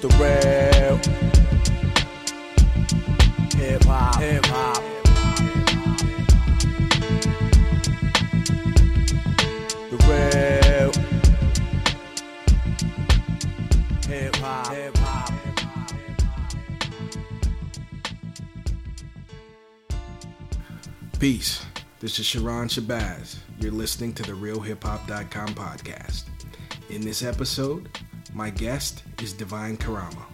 the real hip hop. Hip hop. The real hip hop. Hip hop. Peace. This is Sharon Shabazz. You're listening to the RealHipHop.com podcast. In this episode, my guest is Devine Carama.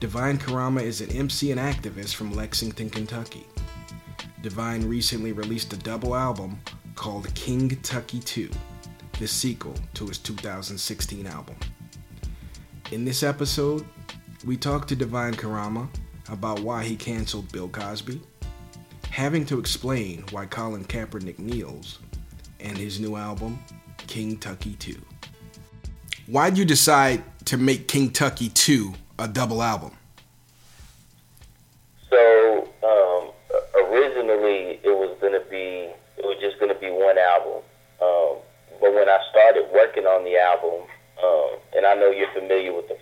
Devine Carama is an MC and activist from Lexington, Kentucky. Devine recently released a double album called King Tucky 2, the sequel to his 2016 album. In this episode, we talk to Devine Carama about why he canceled Bill Cosby, having to explain why Colin Kaepernick kneels, and his new album, King Tucky 2. Why'd you decide to make King Tucky 2 a double album? So um, originally it was gonna be it was just gonna be one album, um, but when I started working on the album, um, and I know you're familiar with the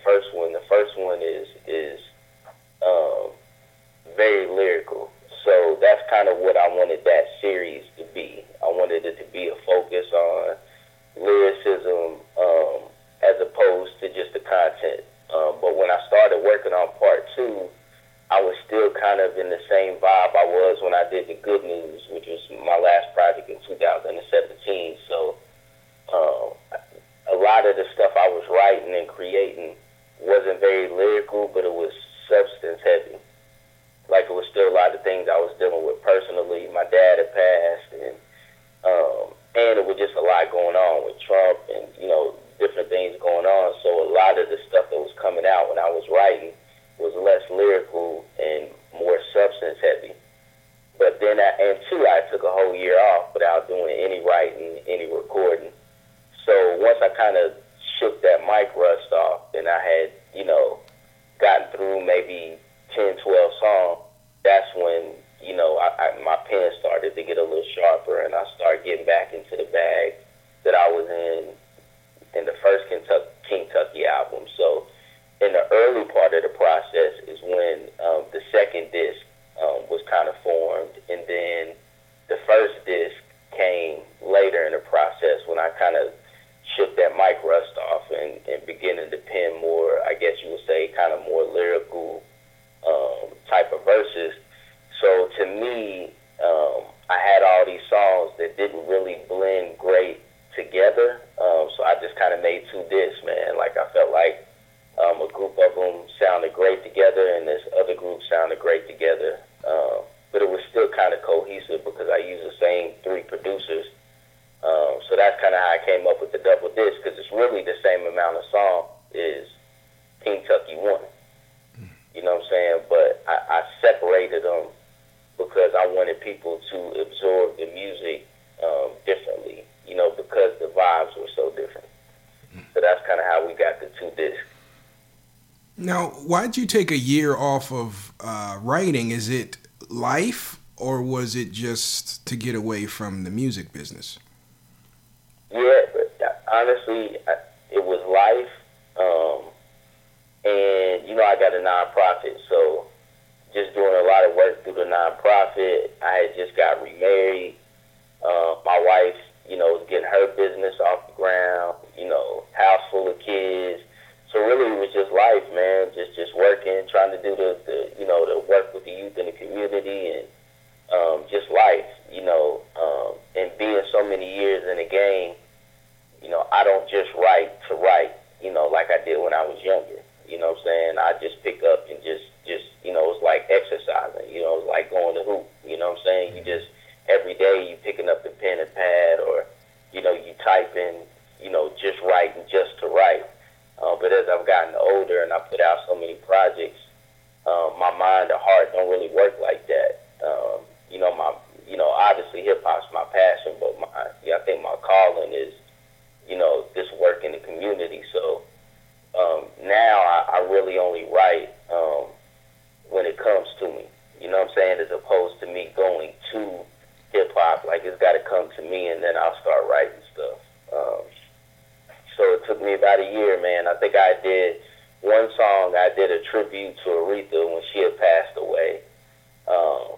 we got the two discs. Now, why'd you take a year off of uh, writing? Is it life, or was it just to get away from the music business? Yeah, but honestly, it was life. Um, and, you know, I got a nonprofit, so just doing a lot of work through the nonprofit. I had just got remarried. Uh, my wife, you know, getting her business off the ground, you know, house full of kids. So really it was just life, man. Just just working, trying to do the, the you know, the work with the youth in the community and um, just life, you know, um, and being so many years in the game, you know, I don't just write to write, you know, like I did when I was younger. You know what I'm saying? I just pick up and just, just, you know, it's like exercising. You know, it's like going to hoop. You know what I'm saying? You just every day you picking up the pen and pad, or you know, you typing, you know, just writing just to write. Uh, but as I've gotten older and I put out so many projects, um, my mind and heart don't really work like that. Um, you know, my, you know, obviously hip hop's my passion, but my, yeah, I think my calling is, you know, this work in the community. So um, now I, I really only write um, when it comes to me. You know what I'm saying? As opposed to me going to hip hop, like it's got to come to me, and then I'll start writing stuff. Um, so it took me about a year, man. I think I did one song I did a tribute to Aretha when she had passed away. Um,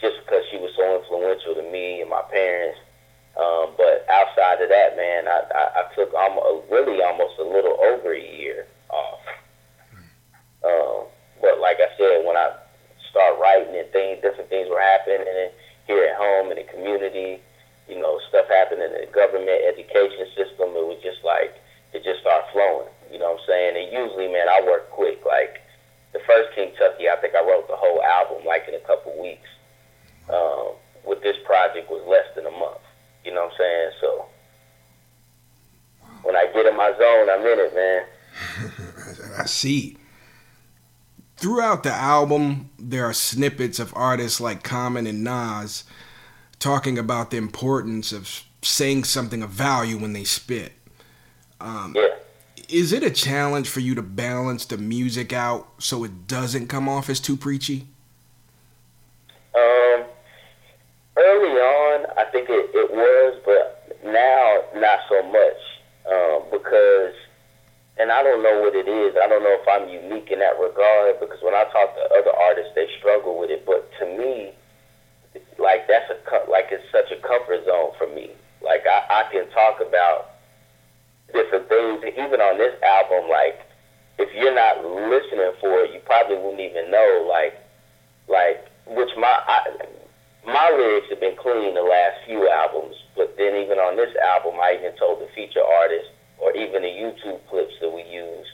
just because she was so influential to me and my parents. Um, but outside of that, man, I, I, I took almost, really almost a little over a year off. Um, but like I said, when I start writing and things, different things were happening here at home in the community, you know, stuff happening in the government education system. It was just like it just started flowing. You know what I'm saying? And usually, man, I work quick. Like the first Kentucky, I think I wrote the whole album like in a couple weeks. Um, with this project was less than a month. You know what I'm saying? So when I get in my zone, I'm in it, man. I see. Throughout the album, there are snippets of artists like Common and Nas talking about the importance of saying something of value when they spit. Um, Yeah. Is it a challenge for you to balance the music out so it doesn't come off as too preachy? Um, early on, I think it, it was, but now not so much um, because, and I don't know what it is. I don't know if I'm unique in that regard because when I talk to other artists, they struggle with it. But to me, like that's a like it's such a comfort zone for me. Like I, I can talk about different things, even on this album. Like if you're not listening for it, you probably wouldn't even know. Like like which my I, my lyrics have been clean the last few albums, but then even on this album, I even told the feature artist or even the YouTube clips that we use,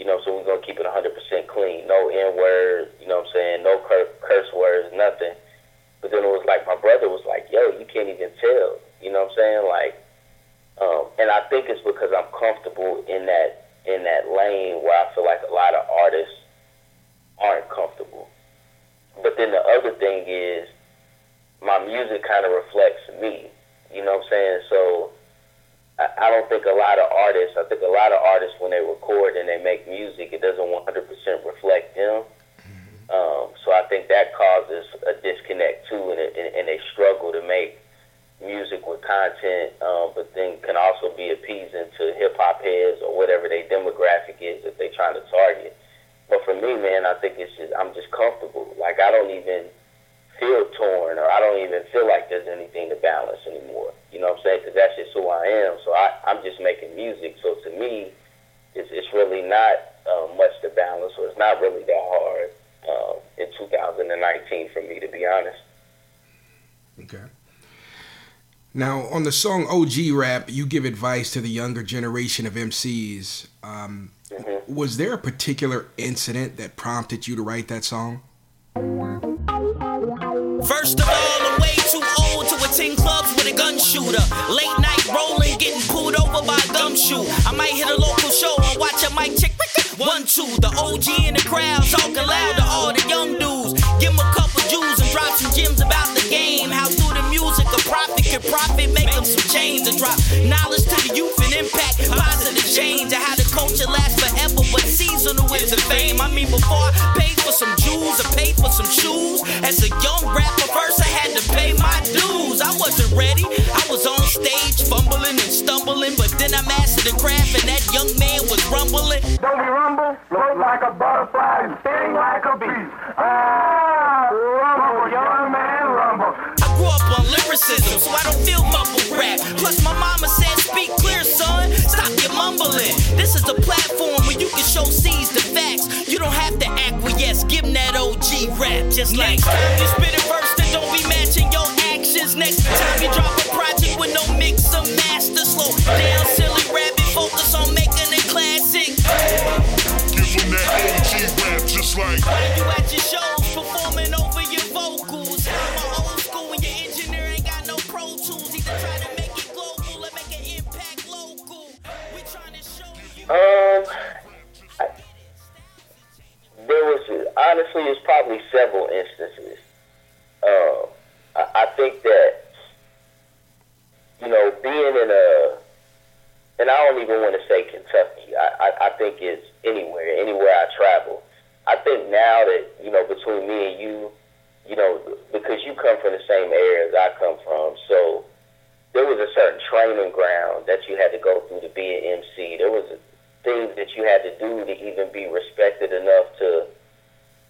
you know, so we're gonna keep it 100% clean, no N words, you know what I'm saying, no cur- curse words, nothing. But then it was like my brother was like, "Yo, you can't even tell," you know what I'm saying, like. Um, and I think it's because I'm comfortable in that in that lane where I feel like a lot of artists aren't comfortable. But then the other thing is my music kind of reflects me. You know what I'm saying? So I, don't think a lot of artists, I think a lot of artists when they record and they make music, it doesn't 100% reflect them. Um, so I think that causes a disconnect too, and, and, and they struggle to make music with content, um, but then can also be appeasing to hip hop heads or whatever their demographic is that they're trying to target. But for me, man, I think it's just I'm just comfortable. Like I don't even feel torn, or I don't even feel like there's anything to balance anymore. You know what I'm saying? Because that's just who I am. So I, I'm just making music. So to me, it's it's really not uh, much to balance, or it's not really that hard um, in 2019 for me, to be honest. Okay. Now, on the song OG Rap, you give advice to the younger generation of MCs. Um, Mhm. Was there a particular incident that prompted you to write that song? First of all, I'm way too old to attend clubs with a gun shooter. Late night rolling, getting pulled over by a gumshoe. I might hit a local show and watch a mic check. One, two, the OG in the crowd talking loud to all the young dudes. Give 'em a couple Jews and drop some gems about the game. How through the music a prophet can profit, make them some change and drop knowledge to the youth and impact positive change. And how the culture lasts forever, but seasonal is the fame. I mean, before I shoes, as a young rapper first I had to pay my dues. I wasn't ready. I was on stage fumbling and stumbling, but then I mastered the craft and that young man was rumbling. Don't you rumble? Float like a butterfly and sting like a bee. Ah, just like Next time you spit a verse that don't be matching your actions. Next time you drop a project with no mix or master. Slow down, silly rabbit. Focus on making it classic. Give them that OG rap just like When you at your shows performing over your vocals. I'm old school when your engineer ain't got no pro tools. Either try to make it global or make an impact local. We trying to show you. Um, honestly, it's probably several instances. Um, I, I think that you know, being in a, and I don't even want to say Kentucky. I, I, I think it's anywhere, anywhere I travel. I think now that you know, between me and you, you know, because you come from the same area as I come from, so there was a certain training ground that you had to go through to be an MC. There was things that you had to do to even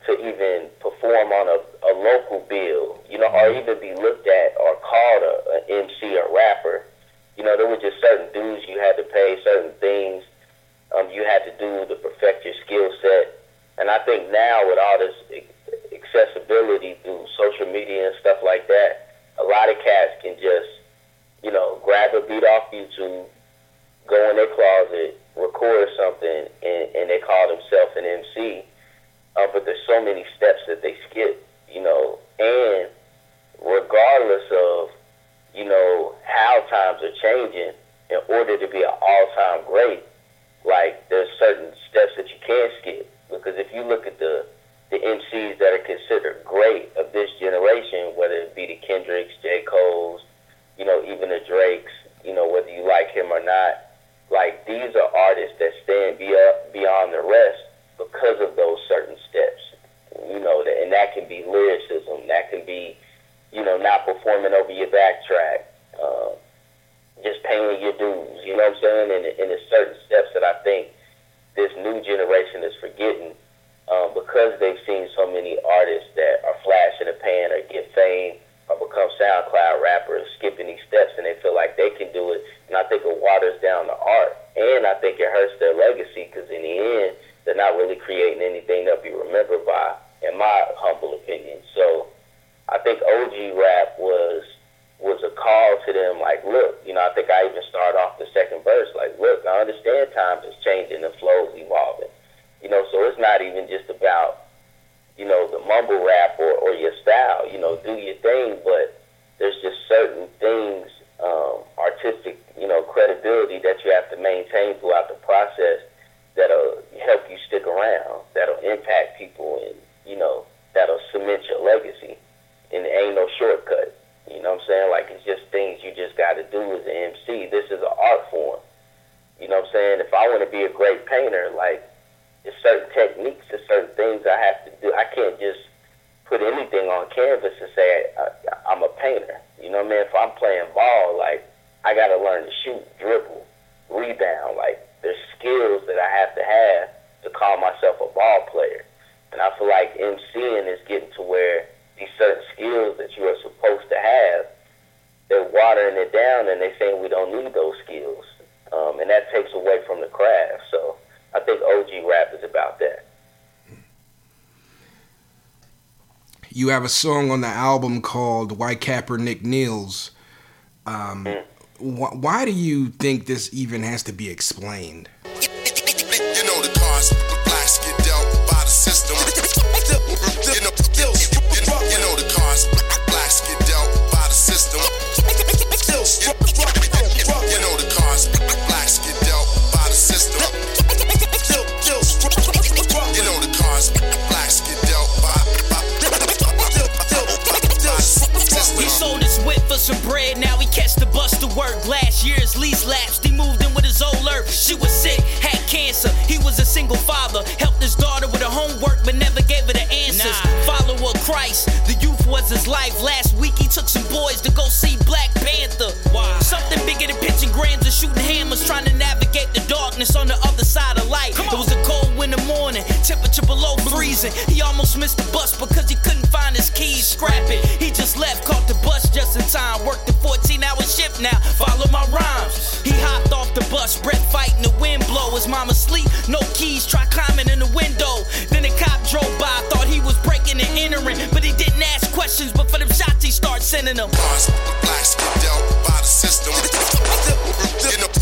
to even perform on a, a local bill, you know, or even be looked at or called a, an MC or rapper. You know, there were just certain dues you had to pay, certain things um, you had to do to perfect your skill set. And I think now with all this accessibility through social media and stuff like that, a lot of cats can just, you know, grab a beat off YouTube, go in their closet, record something, and, and they call themselves an MC uh, but there's so many steps that they skip, you know, and regardless of, you know, how times are changing, in order to be an all-time great, like there's certain maintained throughout the process. you have a song on the album called "Why Kaepernick Um, mm. wh- why do you think this even has to be explained? asleep, no keys, try climbing in the window. Then a cop drove by, thought he was breaking and entering, but he didn't ask questions. But for them shots, he started sending them. Bars, the blacks get dealt by the system. Yeah.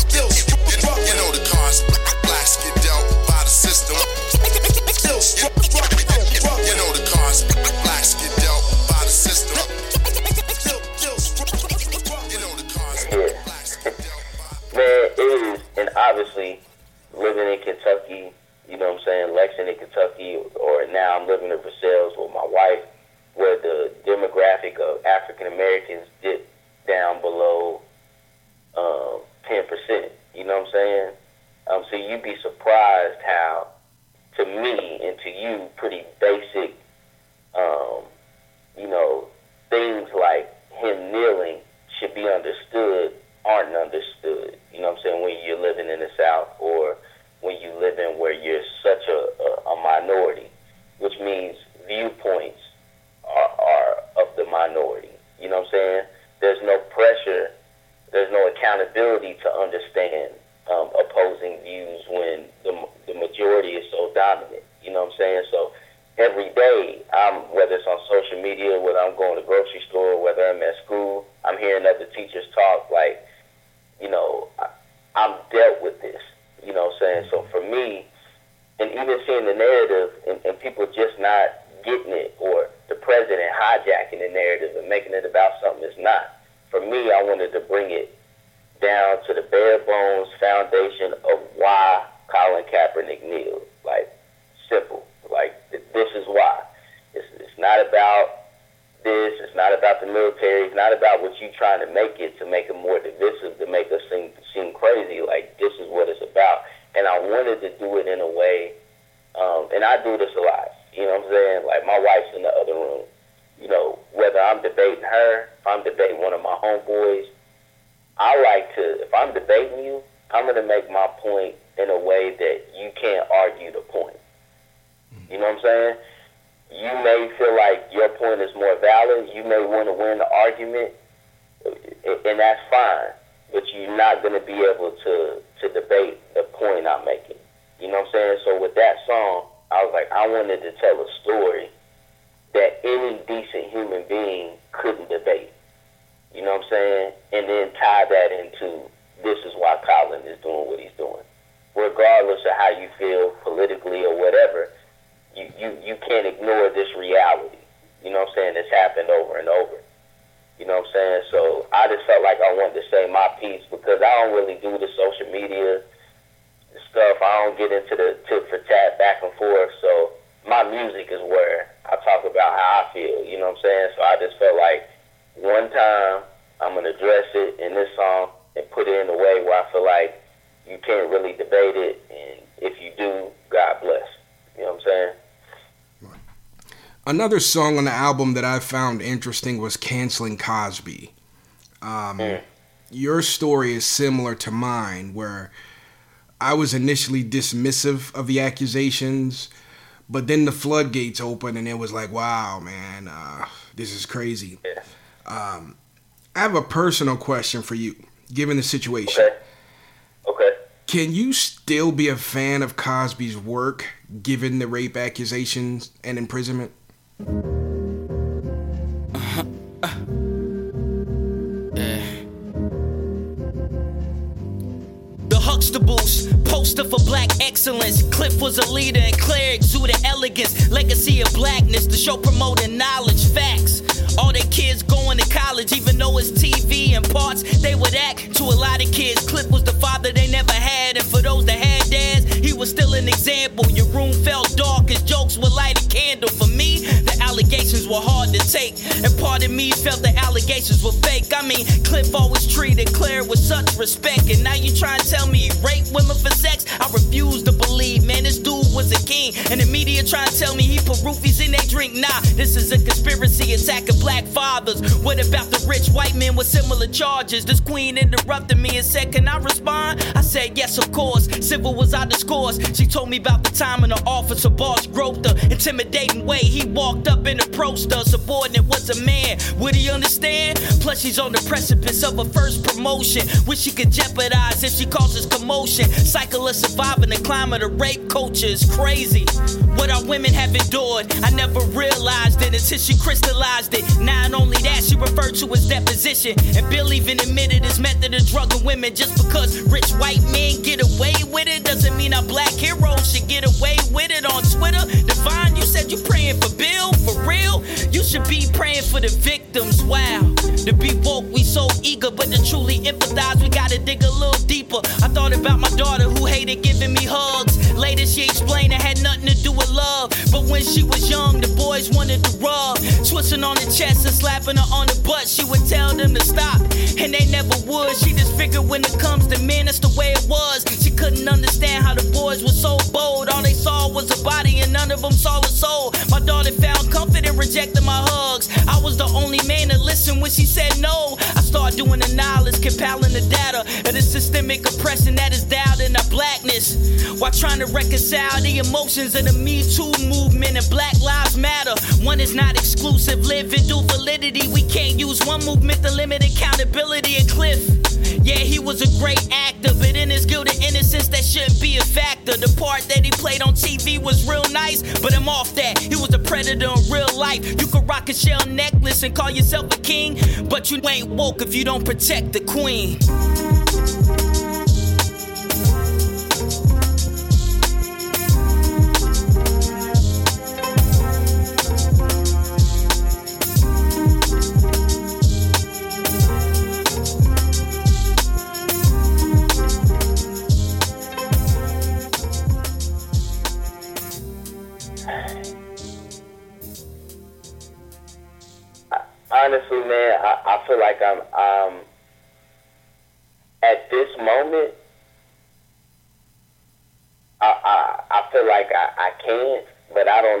Man, it is, and obviously living in Kentucky, you know what I'm saying, Lexington, Kentucky, or now I'm living in Versailles with my wife, where the demographic of African Americans dip down below um, 10%. You know what I'm saying? Um, so you'd be surprised how, to me and to you, pretty basic, um, you know, things like him kneeling should be understood aren't understood. You know what I'm saying? When you're living in the South or when you live in where you're such a, a, a minority, which means viewpoints are, are of the minority. You know what I'm saying? There's no pressure, there's no accountability to understand um, opposing views when the, the majority is so dominant. You know what I'm saying? So every day, I'm, whether it's on social media, whether I'm going to grocery store, whether I'm at school, I'm hearing other teachers talk like, you know, I, I'm dealt with this. You know what I'm saying? So for me, and even seeing the narrative and, and people just not getting it or the president hijacking the narrative and making it about something it's not. For me, I wanted to bring it down to the bare bones foundation of why Colin Kaepernick kneeled. Like, simple. Like, th- this is why. It's, it's not about this. It's not about the military. It's not about what you're trying to make it to make it more divisive, to make us seem, seem crazy. Like, this is what it's about. And I wanted to do it in a way, um, and I do this a lot. You know what I'm saying? Like, my wife's in the other room. You know, whether I'm debating her, if I'm debating one of my homeboys, I like to, if I'm debating you, I'm going to make my point in a way that you can't argue the point. You know what I'm saying? You may feel like your point is more valid. You may want to win the argument, and that's fine. But you're not going to be able to, to debate the point I'm making. You know what I'm saying? So with that song, I was like, I wanted to tell a story that any decent human being couldn't debate. You know what I'm saying? And then tie that into this is why Colin is doing what he's doing. Regardless of how you feel politically or whatever, you, you, you can't ignore this reality. You know what I'm saying? It's happened over and over. You know what I'm saying? So I just felt like I wanted to say my piece because I don't really do the social media stuff. I don't get into the tit for tat back and forth. So my music is where I talk about how I feel. You know what I'm saying? So I just felt like one time I'm gonna address it in this song and put it in a way where I feel like you can't really debate it, and if you do, God bless. You know what I'm saying? Another song on the album that I found interesting was Canceling Cosby. Um, Your story is similar to mine, where I was initially dismissive of the accusations, but then the floodgates opened and it was like, wow, man, uh, this is crazy. Um, I have a personal question for you, given the situation. Okay. Okay. Can you still be a fan of Cosby's work given the rape accusations and imprisonment? The Huxtables, poster for black excellence. Cliff was a leader and Claire exuded elegance. Legacy of blackness, the show promoting knowledge, facts. All their kids going to college, even though it's TV and parts, they would act to a lot of kids. Cliff was the father they never had, and for those that had dads, he was still an example. Your room felt dark, his jokes would light a candle. Were hard to take, and part of me felt the allegations were fake. I mean, Cliff always treated Claire with such respect, and now you try and tell me he raped women for sex? I refuse to believe, man, this dude was a king, and the media try to tell me he put roofies in their drink. Nah, this is a conspiracy attacking black fathers. What about the rich white men with similar charges? This queen interrupted me and said, Can I respond? I said, Yes, of course. Civil was our discourse. She told me about the time in the office her boss groped her, intimidating way he walked up and approached her. Subordinate was a man. Would he understand? Plus, she's on the precipice of her first promotion, which she could jeopardize if she causes commotion. Cycle of surviving the climate of rape culture is crazy. What our women have endured, I never realized it until she crystallized it. Not only that, she referred to his deposition, and Bill even admitted his method of drugging women. Just because rich white men get away with it doesn't mean our black heroes should get away with it on Twitter. Devine, you said you praying for should be praying for the victims. Wow, to be woke, we so eager, but to truly empathize, we gotta dig a little deeper. I thought about my daughter who hated giving me hugs. Later, she explained it had nothing to do with love, but when she was young, the boys wanted to rub, twisting on the chest and slapping her on the butt. She would tell them to stop, and they never would. She just figured when it comes to men, that's the way it was. She couldn't understand how the boys were so bold. Body, and none of them saw a soul. My daughter found comfort in rejecting my hugs. I was the only man to listen when she said no. I started doing the knowledge, compiling the data of the systemic oppression that is down in our blackness. While trying to reconcile the emotions of the Me Too movement and Black Lives Matter. One is not exclusive, live and do validity. We can't use one movement to limit accountability and cliff. Yeah, he was a great actor, but in his guilt of innocence, that shouldn't be a factor. The part that he played on TV was real nice, but I'm off that. He was a predator in real life. You could rock a shell necklace and call yourself a king, but you ain't woke if you don't protect the queen.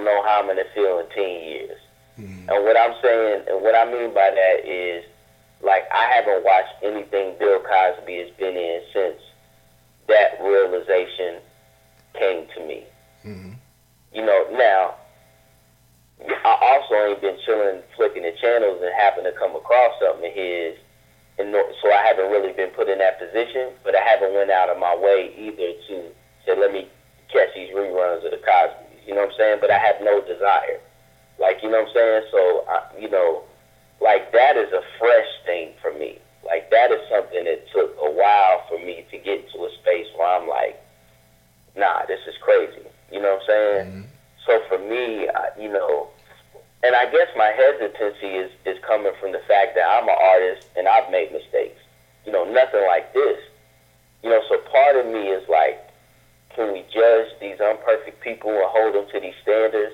Know how I'm gonna feel in ten years. And what I'm saying, and what I mean by that is, like I haven't watched anything Bill Cosby has been in since that realization came to me. You know, now I also ain't been chilling, flicking the channels, and happen to come across something of his, and so I haven't really been put in that position. But I haven't went out of my way either to say, let me catch these reruns of the Cosby's. You know what I'm saying? But I have no desire, like you know what I'm saying. So I, you know, like that is a fresh thing for me. Like that is something that took a while for me to get to a space where I'm like, nah, this is crazy. You know what I'm saying? Mm-hmm. So for me, I, you know, and I guess my hesitancy is is coming from the fact that I'm an artist and I've made mistakes. You know, nothing like this. You know, so part of me is like, can we judge these imperfect people and hold them to these standards,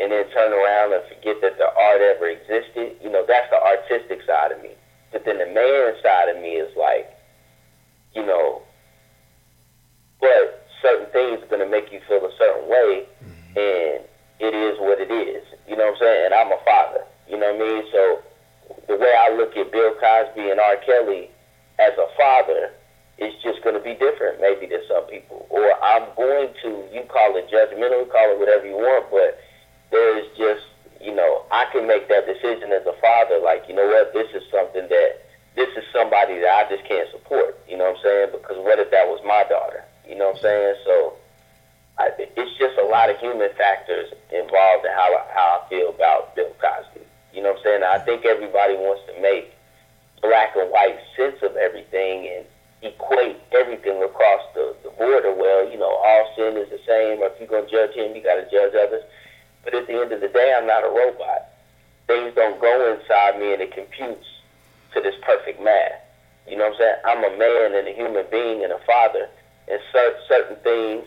and then turn around and forget that the art ever existed? You know, that's the artistic side of me. But then the man side of me is like, you know, but certain things are going to make you feel a certain way, mm-hmm. and it is what it is. You know what I'm saying? And I'm a father. You know what I mean? So the way I look at Bill Cosby and R. Kelly as a father is just going to be different, maybe to some people. Or I'm going to, you call it judgmental, call it whatever you want, but there is just, you know, I can make that decision as a father. Like, you know what? This is something that this is somebody that I just can't support. You know what I'm saying? Because what if that was my daughter? You know what I'm saying? So I, it's just a lot of human factors involved in how how I feel about Bill Cosby. You know what I'm saying? I think everybody wants to make black and white sense of everything and equate everything across the, the border. Well, you know, all sin is the same, or if you're going to judge him, you got to judge others. But at the end of the day, I'm not a robot. Things don't go inside me and it computes to this perfect math. You know what I'm saying? I'm a man and a human being and a father, and cer- certain things,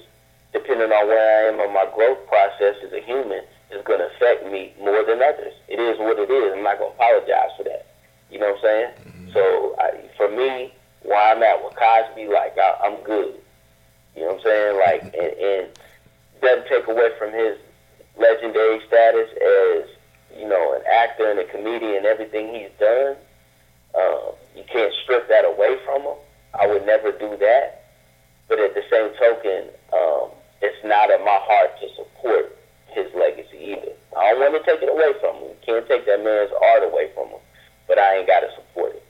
depending on where I am on my growth process as a human, is going to affect me more than others. It is what it is. I'm not going to apologize for that. You know what I'm saying? Mm-hmm. So I, for me, where I'm at with Cosby, like I, I'm good. You know what I'm saying? Like, and, and doesn't take away from his legendary status as you know an actor and a comedian and everything he's done. Um, you can't strip that away from him. I would never do that. But at the same token, um, it's not in my heart to support his legacy either. I don't want to take it away from him. You can't take that man's art away from him. But I ain't got to support it.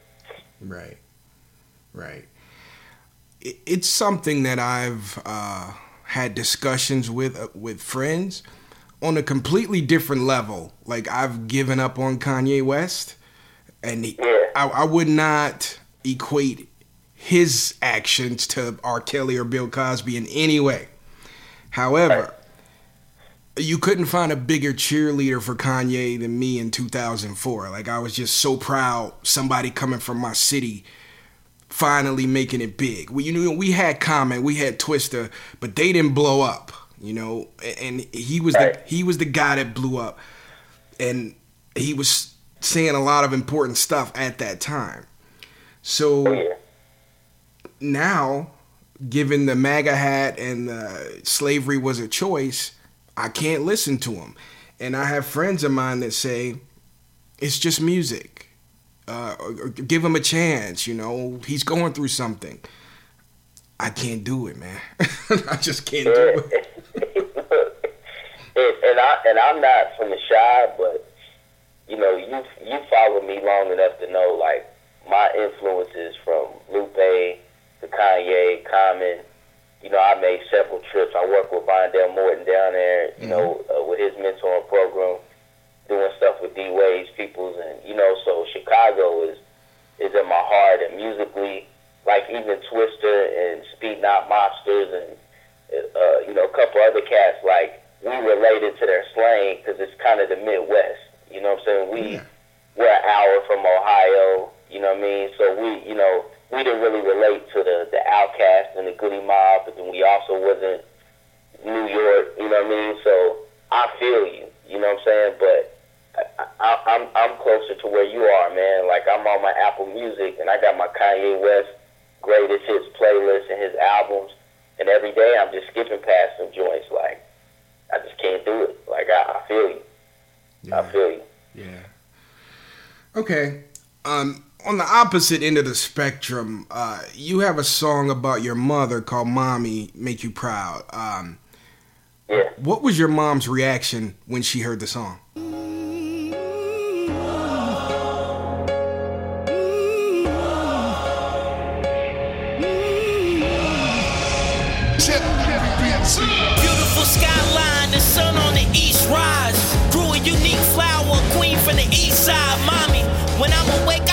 Right. Right. It, it's something that I've uh, had discussions with uh, with friends on a completely different level. Like I've given up on Kanye West, and he, I, I would not equate his actions to R. Kelly or Bill Cosby in any way. However, you couldn't find a bigger cheerleader for Kanye than me in 2004. Like I was just so proud somebody coming from my city finally making it big. We you know we had Common, we had Twista, but they didn't blow up, you know. And he was the he was the guy that blew up. And he was saying a lot of important stuff at that time. So Oh, yeah. now, given the MAGA hat and the slavery was a choice, I can't listen to him. And I have friends of mine that say it's just music. Uh, or, or give him a chance. You know, he's going through something. I can't do it, man. I just can't do it. and, and I and I'm not from the Chi, but you know, you you follow me long enough to know like my influences from Lupe to Kanye, Common. You know, I made several trips. I worked with Vondell Morton down there. You know, uh, with his mentoring program, doing stuff with D Wade's peoples, and you know, so Chicago is is in my heart, and musically, like even Twista and Speedknot Mobstaz, and uh, you know, a couple other cats, like we related to their slang because it's kind of the Midwest. You know what I'm saying? We we're an hour from Ohio. You know what I mean? So we, you know, we didn't really relate to the the OutKast and the Goodie Mob, but then we also wasn't New York. You know what I mean? So I feel you. You know what I'm saying? But I, I, I'm I'm closer to where you are, man. Like I'm on my Apple Music and I got my Kanye West greatest hits playlist and his albums, and every day I'm just skipping past some joints. Like I just can't do it. Like I, I feel you. I feel you. Yeah. Okay. Um, on the opposite end of the spectrum, uh, you have a song about your mother called "Mommy Make You Proud." Um, Yeah. what was your mom's reaction when she heard the song? Beautiful skyline, the sun on the east rise. Grew a unique flower, queen from the east side. Mommy, when I'm awake,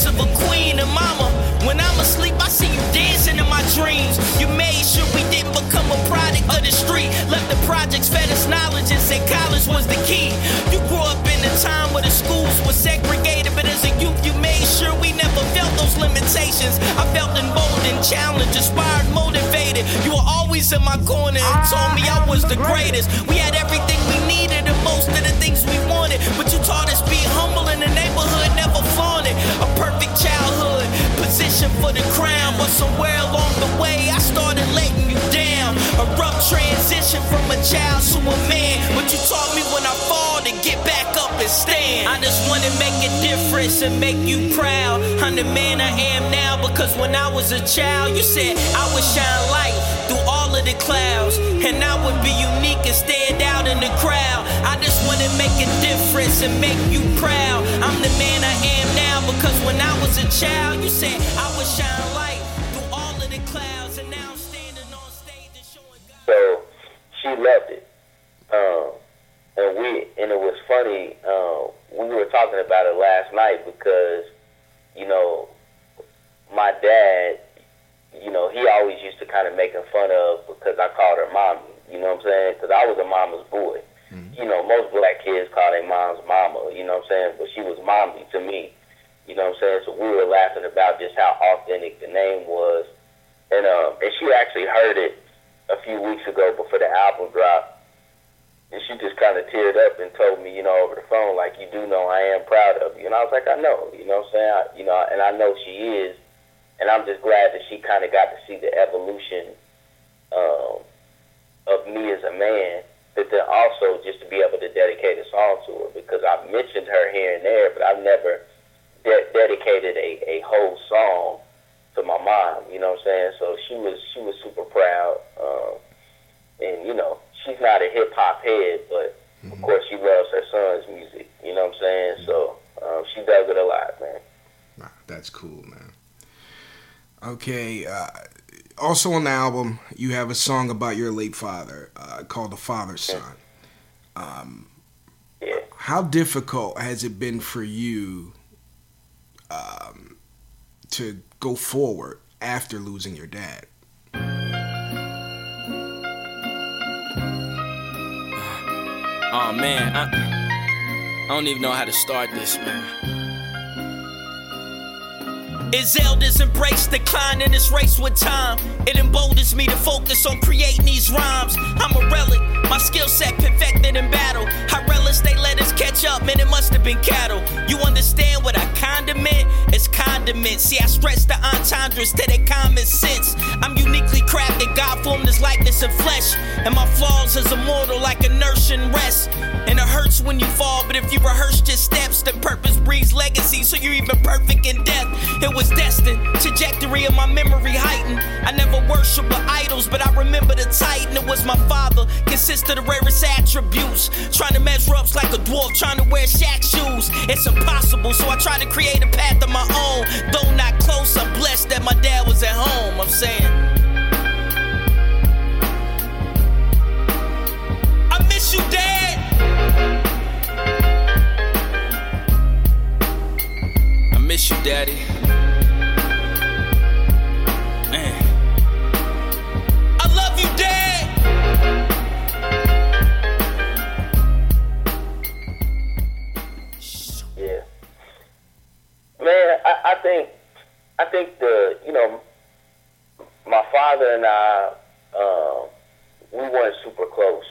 Of a queen. And mama, when I'm asleep, I see you dancing in my dreams. You made sure we didn't become a product of the street. Left the projects, fed us knowledge, and said college was the key. You grew up in a time where the schools were segregated, but as a youth, you made sure we never felt those limitations. I felt emboldened, challenged, inspired, motivated. You were always in my corner and told me I was the greatest. We had everything we needed and most of the things we wanted, but you taught us be humble in the neighborhood, never flaunted. A perfect childhood, position for the crown, but somewhere along the way I started letting you down. A rough transition from a child to a man, but you taught me when I fall to get back up and stand. I just wanna make a difference and make you proud. I'm the man I am now because when I was a child, you said I would shine light of the clouds, and I would be unique and stand out in the crowd. I just wanna make a difference and make you proud. I'm the man I am now because when I was a child, you said I would shine light through all of the clouds, and now I'm standing on stage and showing God. So she loved it. Um, and we and it was funny, um, we were talking about it last night because, you know, my dad, you know, he always used to kind of making fun of because I called her mommy. You know what I'm saying? Because I was a mama's boy. You know, most black kids call their moms mama. You know what I'm saying? But she was mommy to me. You know what I'm saying? So we were laughing about just how authentic the name was, and um, and she actually heard it a few weeks ago before the album dropped. And she just kind of teared up and told me, you know, over the phone, like, you do know I am proud of you. And I was like, I know, you know what I'm saying? I, you know, and I know she is. And I'm just glad that she kind of got to see the evolution um, of me as a man. But then also just to be able to dedicate a song to her because I've mentioned her here and there, but I've never de- dedicated a, a whole song to my mom. You know what I'm saying? So she was she was super proud. Um, and you know she's not a hip hop head, but of course she loves her son's music. You know what I'm saying? So um, she does it a lot, man. Nah, that's cool, man. Okay. Uh, also on the album, you have a song about your late father uh, called "The Father's Son." Yeah. How difficult has it been for you um, to go forward after losing your dad? Oh man, I, I don't even know how to start this, man. As elders embrace decline in this race with time, it emboldens me to focus on creating these rhymes. I'm a relic, my skill set perfected in battle. I relish they let us catch up, man, it must have been cattle. You understand what I kinda? It's condiment. See, I stretch the entendres to their common sense. I'm uniquely crafted, God formed this likeness of flesh. And my flaws is immortal like inertia rest. And it hurts when you fall, but if you rehearse your steps, the purpose breeds legacy, so you're even perfect in death. It was destined trajectory of my memory heightened. I never worshiped with idols, but I remember the titan. It was my father, consists of the rarest attributes. Trying to measure up like a dwarf, trying to wear Shaq shoes. It's impossible, so I try to create a my father and I um, we weren't super close.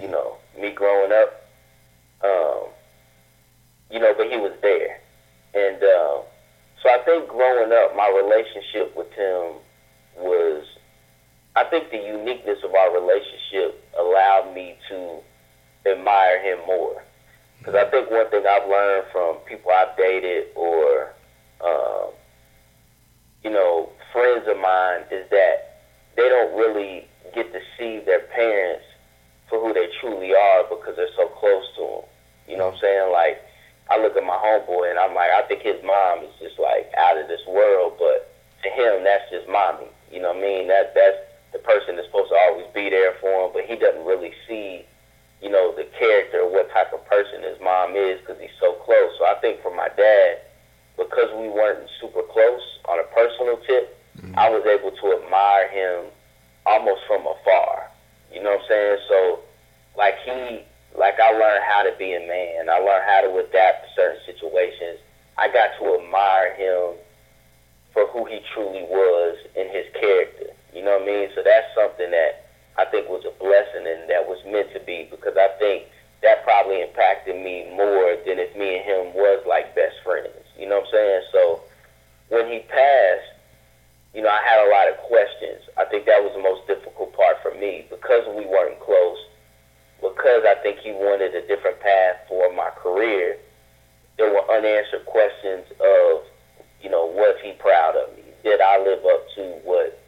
You know, me growing up, um, you know, but he was there, and um, so I think growing up, my relationship with him was. I think the uniqueness of our relationship allowed me to admire him more. Because I think one thing I've learned from people I've dated or, um, you know, friends of mine is that they don't really get to see their parents for who they truly are because they're so close to them. You know what I'm saying? Like, I look at my homeboy and I'm like, I think his mom is just like out of this world, but to him, that's just mommy. You know what I mean? That that's the person that's supposed to always be there for him, but he doesn't really see you know, the character, what type of person his mom is, because he's so close. So I think for my dad, because we weren't super close on a personal tip, I was able to admire him almost from afar. You know what I'm saying? So, like he, like I learned how to be a man. I learned how to adapt to certain situations. I got to admire him for who he truly was in his character. You know what I mean? So that's something that I think was a blessing and that was meant to be because I think that probably impacted me more than if me and him was like best friends. You know what I'm saying? So when he passed, you know, I had a lot of questions. I think that was the most difficult part for me because we weren't close, because I think he wanted a different path for my career. There were unanswered questions of, you know, was he proud of me? Did I live up to what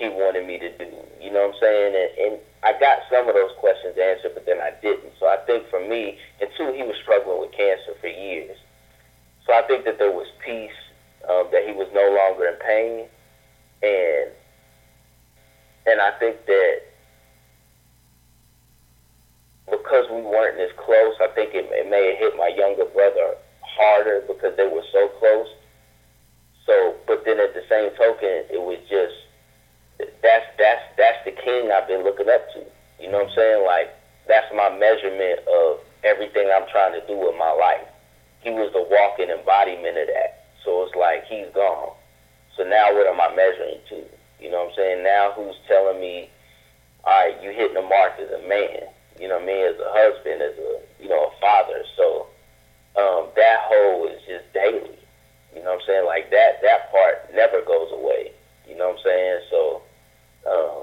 he wanted me to do. You know what I'm saying? And, and I got some of those questions answered, but then I didn't. So I think for me, and two, he was struggling with cancer for years. So I think that there was peace, um, that he was no longer in pain, and and I think that because we weren't as close, I think it, it may have hit my younger brother harder because they were so close. So, but then at the same token, it was just that's that's that's the king I've been looking up to. You know what I'm saying? Like that's my measurement of everything I'm trying to do with my life. He was the walking embodiment of that. So it's like he's gone. So now what am I measuring to? You know what I'm saying? Now who's telling me, all right, you hitting the mark as a man. You know what I mean? As a husband, as a you know a father. So um, that whole is just daily. You know what I'm saying? Like that that part never goes away. You know what I'm saying? So uh,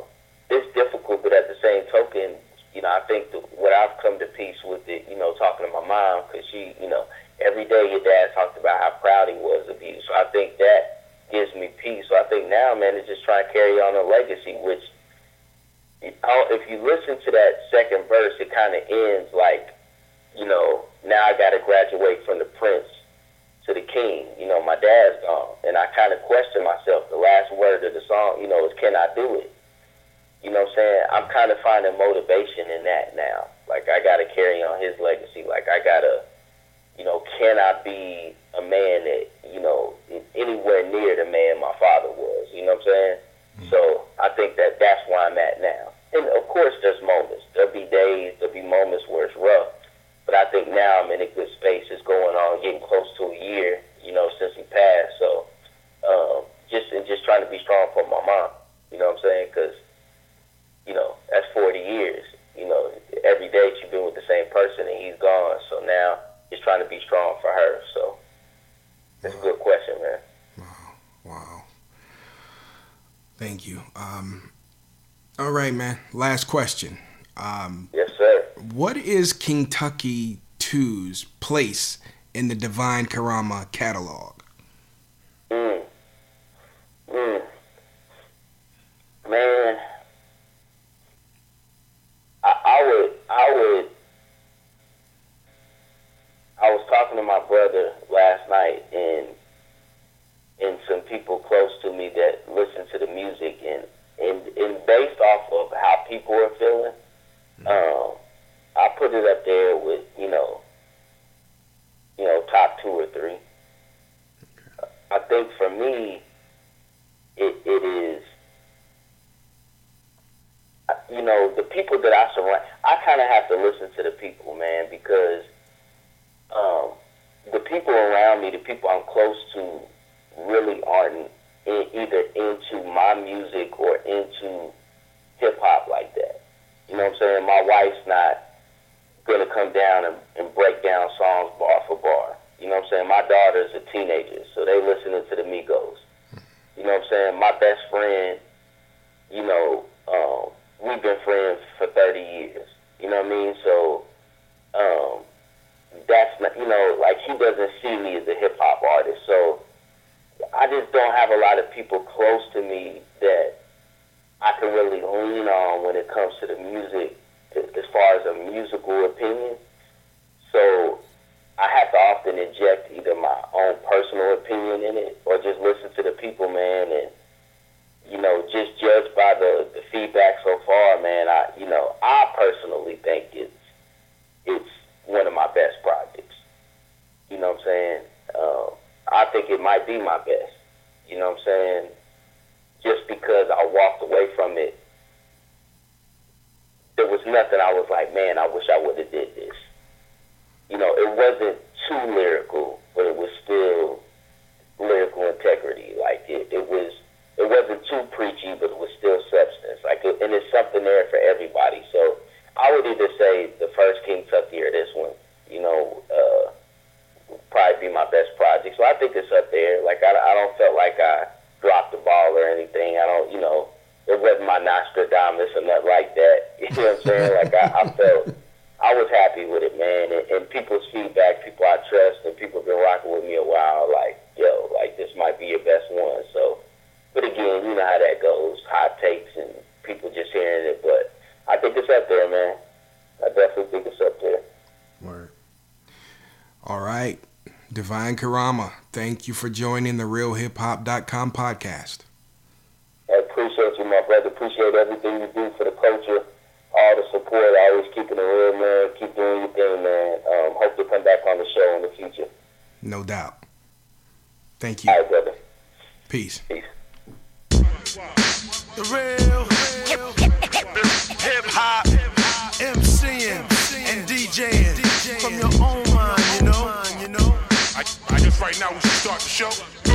it's difficult, but at the same token, you know, I think the, what I've come to peace with it, you know, talking to my mom, because she, you know, every day your dad talked about how proud he was of you. So I think that gives me peace. So I think now, man, it's just trying to carry on a legacy, which, oh, if you listen to that second verse, it kind of ends like, you know, now I got to graduate from the prince to the king. You know, my dad's gone. And I kind of question myself. The last word of the song, you know, is can I do it? You know what I'm saying? I'm kind of finding motivation in that now. Like, I got to carry on his legacy. Like, I got to, you know, can I be a man that, you know, anywhere near the man my father was? You know what I'm saying? So I think that that's where I'm at now. And of course, there's moments. There'll be days, there'll be moments where it's rough. But I think now I'm in a good space. It's going on, getting close to a year, you know, since he passed. So um, just and just trying to be strong for my mom. You know what I'm saying? Because you know that's 40 years. You know, every day she's been with the same person, and he's gone. So now just trying to be strong for her. So that's wow. a good question, man. Wow, wow. Thank you. Um, all right, man. Last question. Um, yes, sir. What is Kentucky Two's place in the Devine Carama catalog? Mm. Mm. Man. Me that I can really lean on when it comes to the music, as far as a musical opinion. So I have to often inject either my own personal opinion in it or just listen to the people, man, and you know, just judge by the, the feedback so far, man. I, you know, I personally think it's it's one of my best projects. You know what I'm saying? Um, I think it might be my best. You know what I'm saying? Just because I walked away from it, there was nothing I was like, man, I wish I would have did this. You know, it wasn't too lyrical, but it was still lyrical integrity. Like it, it was, it wasn't too preachy, but it was still substance. Like, it, and it's something there for everybody. So I would either say the first King Tucky or this one. You know, uh, probably be my best project. So I think it's up there. Like I, I don't feel like I dropped the ball or anything. I don't, you know, it wasn't my Nastradamus or nothing like that. You know what I'm saying? Like I, I felt, I was happy with it, man. And, and people's feedback, people I trust, and people have been rocking with me a while. Like, yo, like this might be your best one. So, but again, you know how that goes. Hot takes and people just hearing it. But I think it's up there, man. I definitely think it's up there. Word. All right. Devine Carama, thank you for joining the RealHipHop.com podcast. I appreciate you, my brother. Appreciate everything you do for the culture, all the support, always keeping it real, man. Keep doing your thing, man. Um, hope to come back on the show in the future. No doubt. Thank you. All right, brother. Peace. Peace. The real hip hop MCing and DJing from your own right now we should start the show.